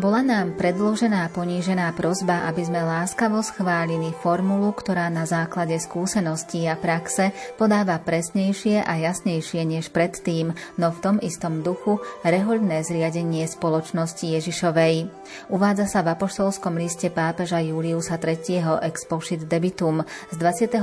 Bola nám predložená ponížená prozba, aby sme láskavo schválili formulu, ktorá na základe skúseností a praxe podáva presnejšie a jasnejšie než predtým, no v tom istom duchu rehoľné zriadenie spoločnosti Ježišovej. Uvádza sa v apoštolskom liste pápeža Juliusa III. Expošit debitum z 21.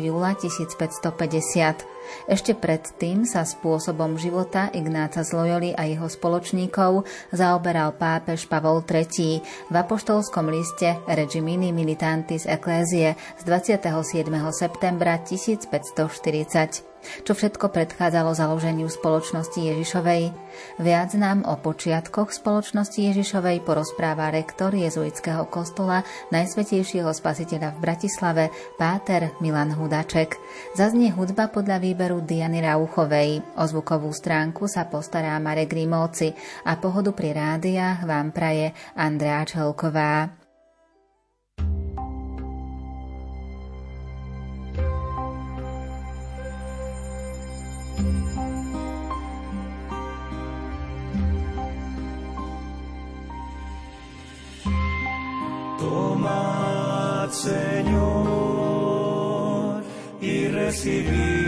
júla 1550. Ešte predtým sa spôsobom života Ignáca z Loyoli a jeho spoločníkov zaoberal pápež Pavol III. v apoštolskom liste Regimini Militantis Ecclesiae z 27. septembra 1540 čo všetko predchádzalo založeniu spoločnosti Ježišovej. Viac nám o počiatkoch spoločnosti Ježišovej porozpráva rektor jezuitského kostola Najsvetejšieho spasiteľa v Bratislave, Páter Milan Hudaček. Zaznie hudba podľa výberu Diany Rauchovej. O zvukovú stránku sa postará Marek Grimovci a pohodu pri rádiách vám praje Andrea Čelková. Tomad, Señor, y recibid.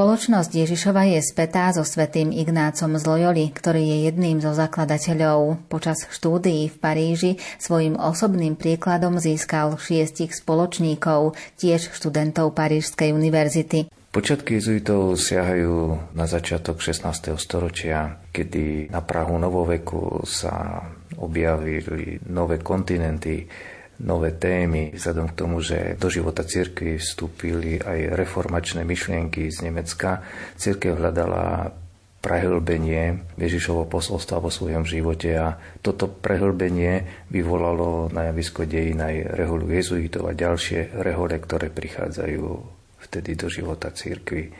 Spoločnosť Ježišova je spätá so svetým Ignácom z Loyoli, ktorý je jedným zo zakladateľov. Počas štúdií v Paríži svojim osobným príkladom získal šiestich spoločníkov, tiež študentov Parížskej univerzity. Počiatky jezuitov siahajú na začiatok 16. storočia, kedy na Prahu novoveku sa objavili nové kontinenty, nové témy, vzhľadom k tomu, že do života cirkvi vstúpili aj reformačné myšlienky z Nemecka. Cirkev hľadala prehlbenie Ježišovo posolstva vo svojom živote a toto prehlbenie vyvolalo na javisko dejin aj reholu jezuitov a ďalšie rehole, ktoré prichádzajú vtedy do života cirkvi.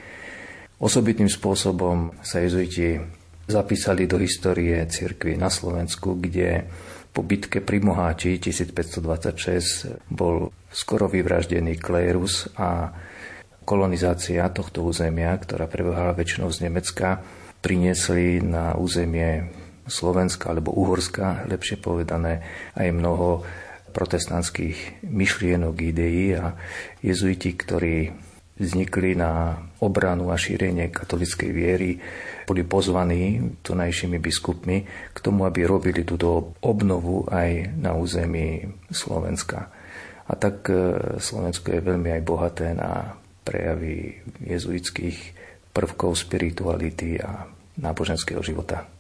Osobitným spôsobom sa jezuiti zapísali do histórie cirkvi na Slovensku, kde po bitke pri Moháči 1526 bol skoro vyvraždený klérus a kolonizácia tohto územia, ktorá prebiehala väčšinou z Nemecka, priniesli na územie Slovenska alebo Uhorska, lepšie povedané, aj mnoho protestantských myšlienok, ideí a jezuiti, ktorí vznikli na obranu a šírenie katolickej viery, boli pozvaní tunajšími biskupmi k tomu, aby robili túto obnovu aj na území Slovenska. A tak e, Slovensko je veľmi aj bohaté na prejavy jezuitských prvkov spirituality a náboženského života.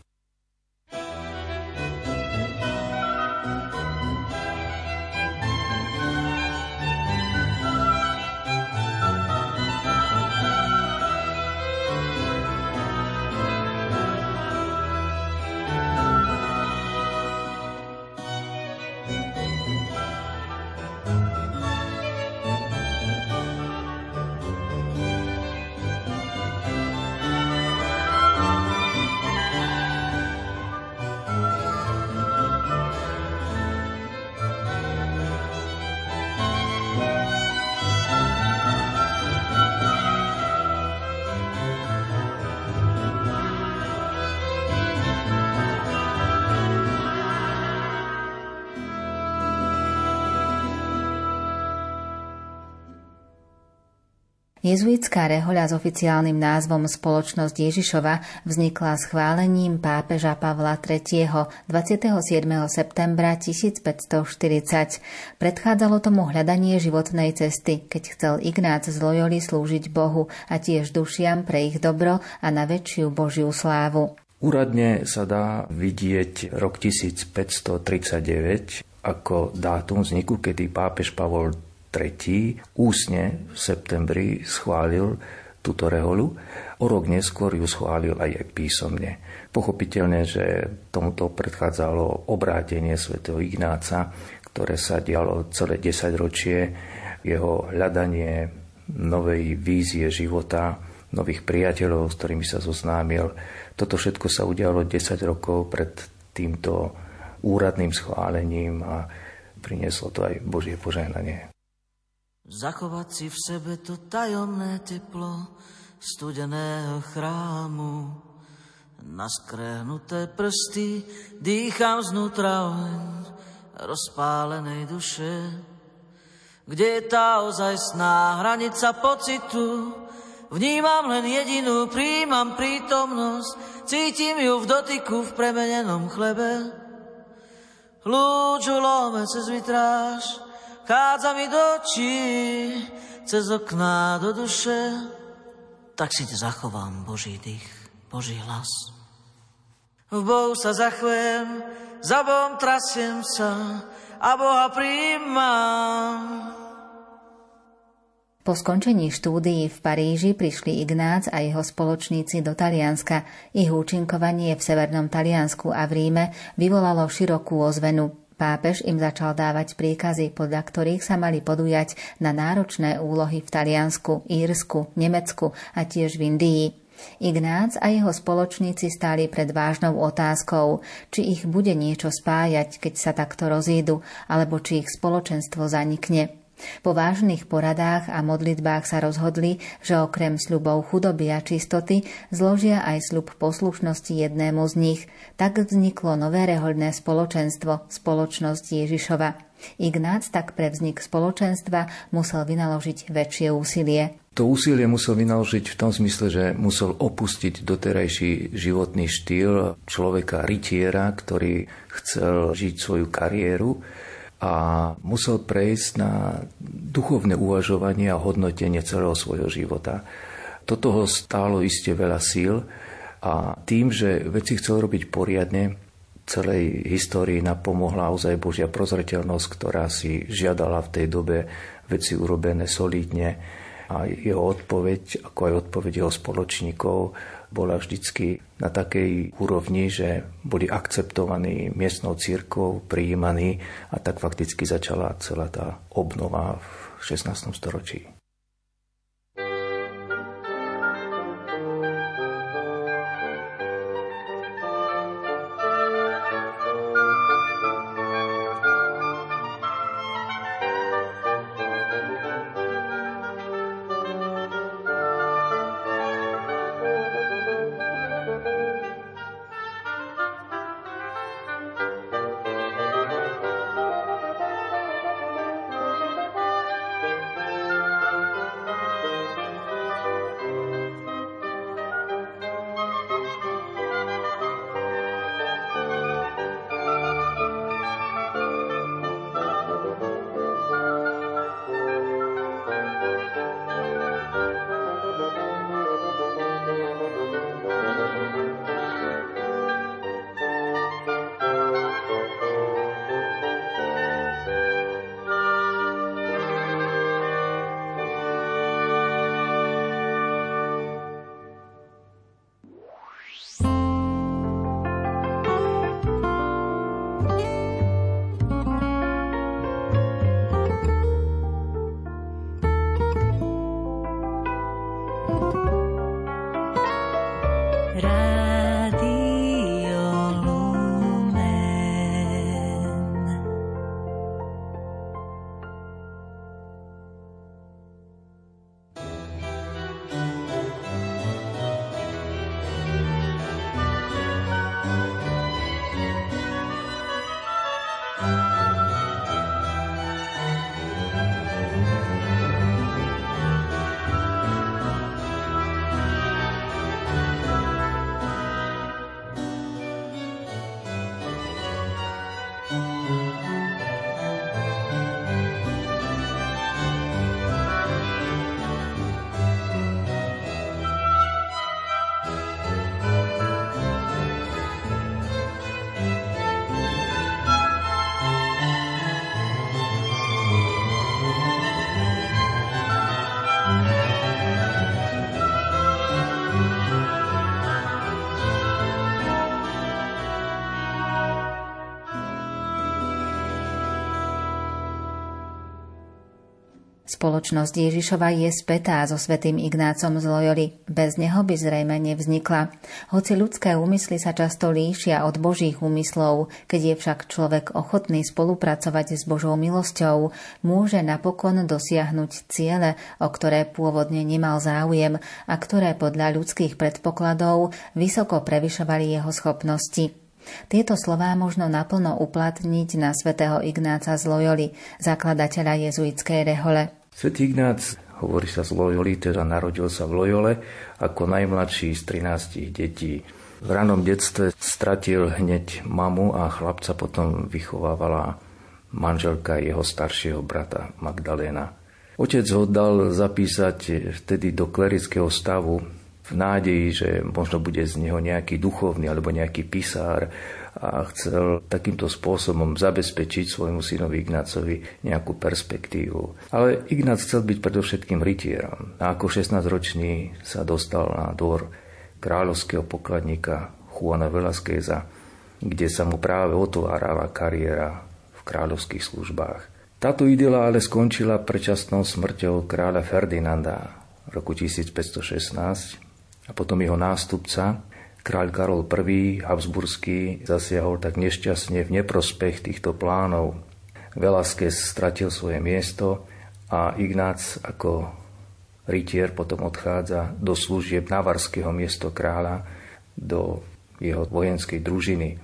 Jezuitská rehoľa s oficiálnym názvom Spoločnosť Ježišova vznikla schválením pápeža Pavla III. 27. septembra 1540. Predchádzalo tomu hľadanie životnej cesty, keď chcel Ignác z Loyoli slúžiť Bohu a tiež dušiam pre ich dobro a na väčšiu Božiu slávu. Úradne sa dá vidieť rok 1539 ako dátum vzniku, kedy pápež Pavol. Úsne v septembri schválil túto reholu. O rok neskôr ju schválil aj písomne. Pochopiteľne, že tomuto predchádzalo obrátenie svätého Ignáca, ktoré sa dialo celé 10 ročie, jeho hľadanie novej vízie života, nových priateľov, s ktorými sa zoznámil. Toto všetko sa udialo 10 rokov pred týmto úradným schválením a prinieslo to aj Božie požehnanie. Zachovať si v sebe to tajomné teplo studeného chrámu. Na skrehnuté prsty dýcham znútra oheň rozpálenej duše. Kde je tá ozajstná hranica pocitu? Vnímam len jedinú, príjmam prítomnosť, cítim ju v dotyku v premenenom chlebe. Lúču lome cez vitráž, Chádza mi do očí, cez okná do duše, tak si te zachovám Boží dých, Boží hlas. V Bohu sa zachvem, za Bohom trasiem sa a Boha príjmam. Po skončení štúdií v Paríži prišli Ignác a jeho spoločníci do Talianska. Ich účinkovanie v severnom Taliansku a v Ríme vyvolalo širokú ozvenu. Pápež im začal dávať príkazy, podľa ktorých sa mali podujať na náročné úlohy v Taliansku, Írsku, Nemecku a tiež v Indii. Ignác a jeho spoločníci stáli pred vážnou otázkou, či ich bude niečo spájať, keď sa takto rozídu, alebo či ich spoločenstvo zanikne. Po vážnych poradách a modlitbách sa rozhodli, že okrem sľubov chudoby a čistoty zložia aj sľub poslušnosti jednému z nich. Tak vzniklo nové rehoľné spoločenstvo, spoločnosť Ježišova. Ignác tak pre vznik spoločenstva musel vynaložiť väčšie úsilie. to úsilie musel vynaložiť v tom zmysle, že musel opustiť doterajší životný štýl človeka rytiera, ktorý chcel žiť svoju kariéru a musel prejsť na duchovné uvažovanie a hodnotenie celého svojho života. Toto ho stálo iste veľa síl a tým, že veci chcel robiť poriadne, celej histórii napomohla ozaj Božia prozreteľnosť, ktorá si žiadala v tej dobe veci urobené solidne a jeho odpoveď, ako aj odpoveď jeho spoločníkov, bola vždycky na takej úrovni, že boli akceptovaní miestnou církou, prijímaní a tak fakticky začala celá tá obnova v 16. storočí. Spoločnosť Ježišova je spätá so svetým Ignácom z Loyoli. Bez neho by zrejme nevznikla. Hoci ľudské úmysly sa často líšia od božích úmyslov, keď je však človek ochotný spolupracovať s Božou milosťou, môže napokon dosiahnuť ciele, o ktoré pôvodne nemal záujem a ktoré podľa ľudských predpokladov vysoko prevyšovali jeho schopnosti. Tieto slová možno naplno uplatniť na svätého Ignáca z Loyoli, zakladateľa jezuitskej rehole. Svetý Ignác, hovorí sa z Loyoli, teda narodil sa v Loyole ako najmladší z 13 detí. V ranom detstve stratil hneď mamu a chlapca potom vychovávala manželka jeho staršieho brata Magdaléna. Otec ho dal zapísať vtedy do klerického stavu v nádeji, že možno bude z neho nejaký duchovný alebo nejaký pisár a chcel takýmto spôsobom zabezpečiť svojmu synovi Ignácovi nejakú perspektívu. Ale Ignác chcel byť predovšetkým rytierom a ako 16-ročný sa dostal na dvor kráľovského pokladníka Juana Velasqueza, kde sa mu práve otvárala kariéra v kráľovských službách. Táto idela ale skončila predčasnou smrťou kráľa Ferdinanda v roku 1516 a potom jeho nástupca, Kráľ Karol I. Habsburský zasiahol tak nešťastne v neprospech týchto plánov. Velázquez stratil svoje miesto a Ignác ako rytier potom odchádza do služieb navarského miesto kráľa do jeho vojenskej družiny.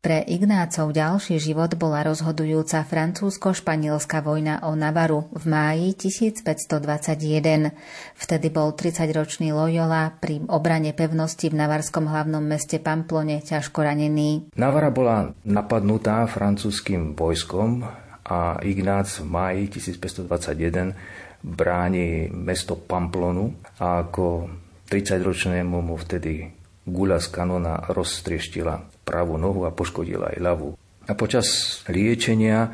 Pre Ignácov ďalší život bola rozhodujúca francúzsko-španielská vojna o Navaru v máji 1521. Vtedy bol 30-ročný Loyola pri obrane pevnosti v navarskom hlavnom meste Pamplone ťažko ranený. Navara bola napadnutá francúzským vojskom a Ignác v máji 1521 bráni mesto Pamplonu a ako 30-ročnému mu vtedy gula z kanona rozstrieštila pravú nohu a poškodila aj ľavú. A počas liečenia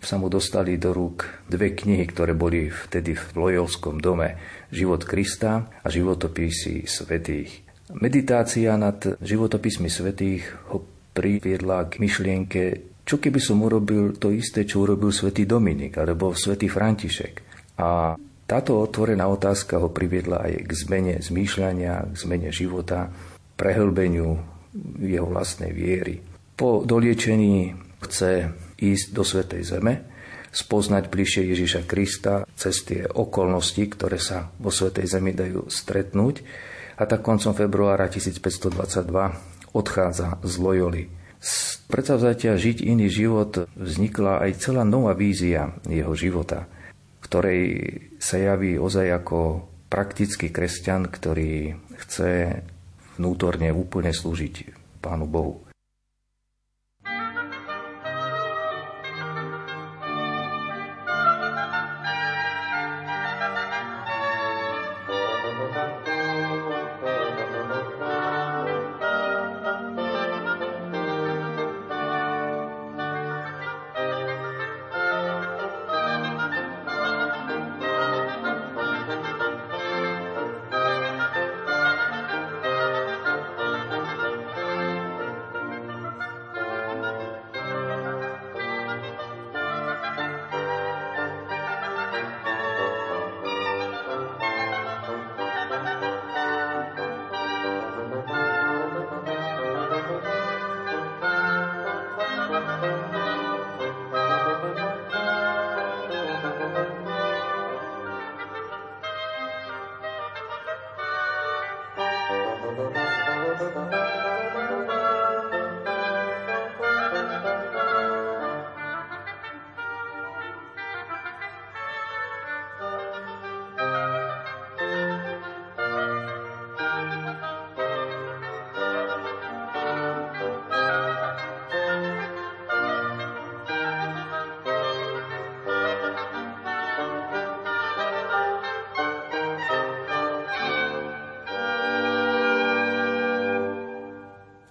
sa mu dostali do rúk dve knihy, ktoré boli vtedy v Lojovskom dome. Život Krista a životopisy svetých. Meditácia nad životopismi svetých ho priviedla k myšlienke, čo keby som urobil to isté, čo urobil svätý Dominik alebo svätý František. A táto otvorená otázka ho priviedla aj k zmene zmýšľania, k zmene života, prehlbeniu jeho vlastnej viery. Po doliečení chce ísť do Svetej Zeme, spoznať bližšie Ježiša Krista cez tie okolnosti, ktoré sa vo Svetej Zemi dajú stretnúť. A tak koncom februára 1522 odchádza z Loyoli. Z predsavzatia žiť iný život vznikla aj celá nová vízia jeho života, ktorej sa javí ozaj ako praktický kresťan, ktorý chce vnútorne úplne slúžiť Pánu Bohu.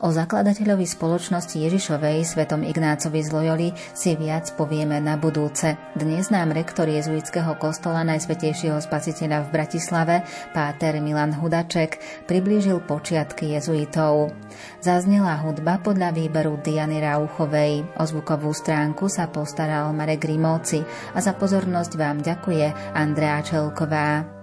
O zakladateľovi spoločnosti Ježišovej, svetom Ignácovi z Loyoli, si viac povieme na budúce. Dnes nám rektor jezuitského kostola Najsvetejšieho spasiteľa v Bratislave, páter Milan Hudaček, priblížil počiatky jezuitov. Zaznela hudba podľa výberu Diany Rauchovej. O zvukovú stránku sa postaral Marek Grimovci a za pozornosť vám ďakuje Andrea Čelková.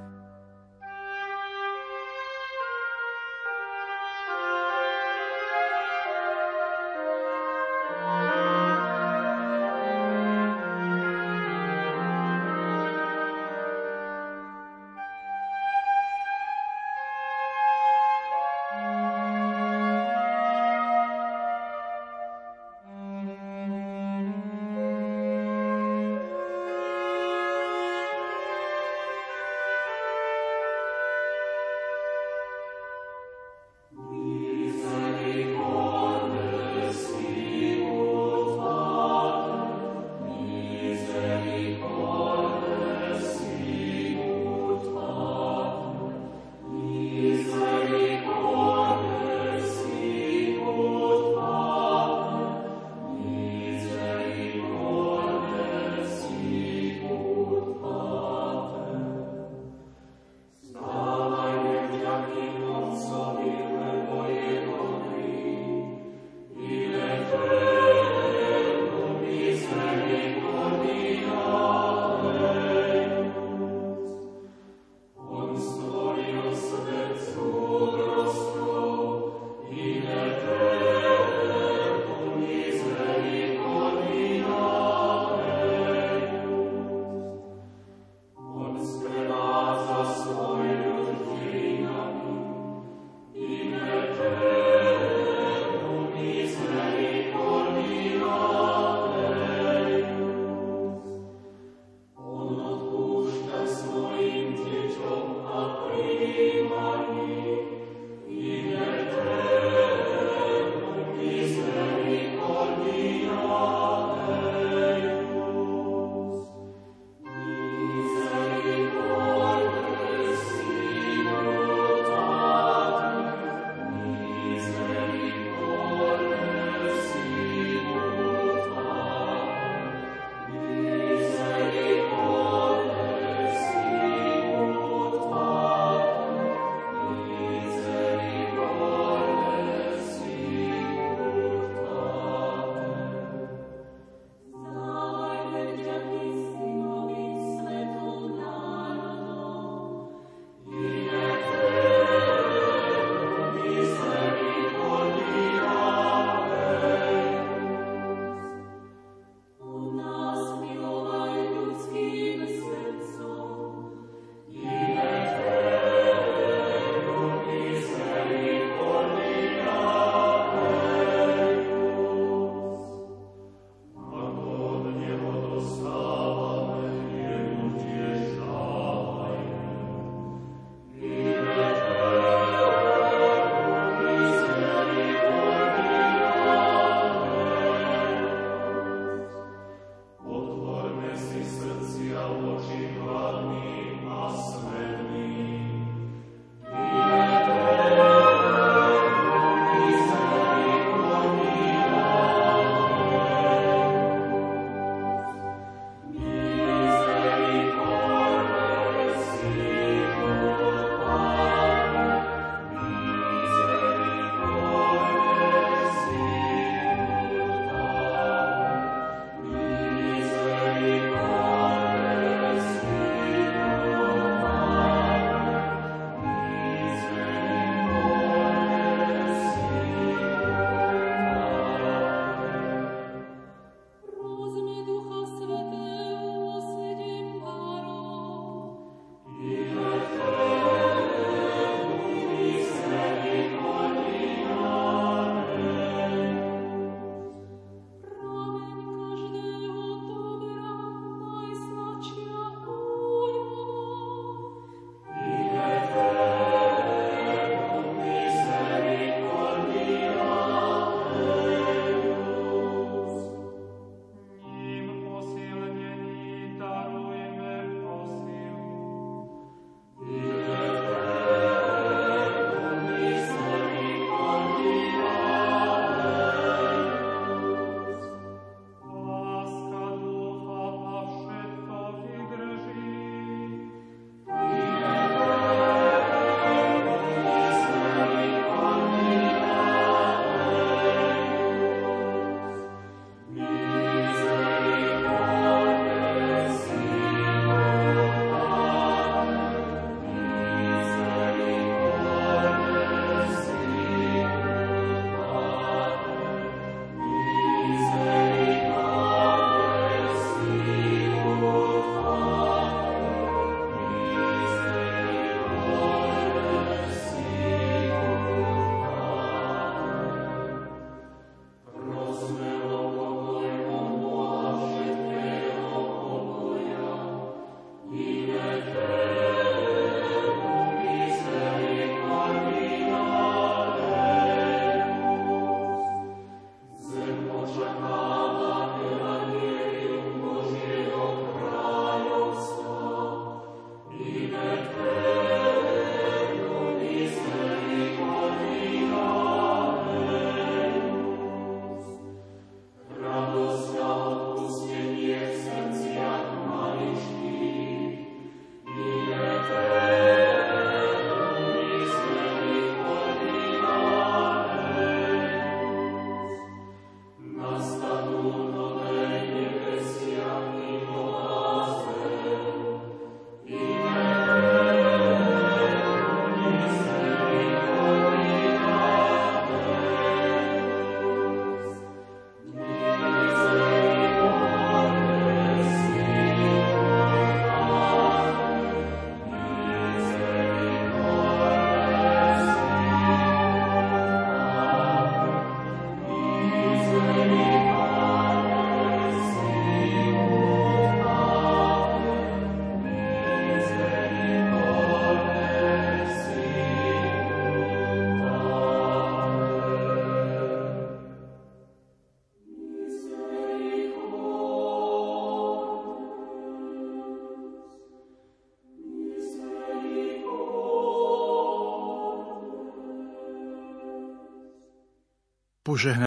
požehnaný.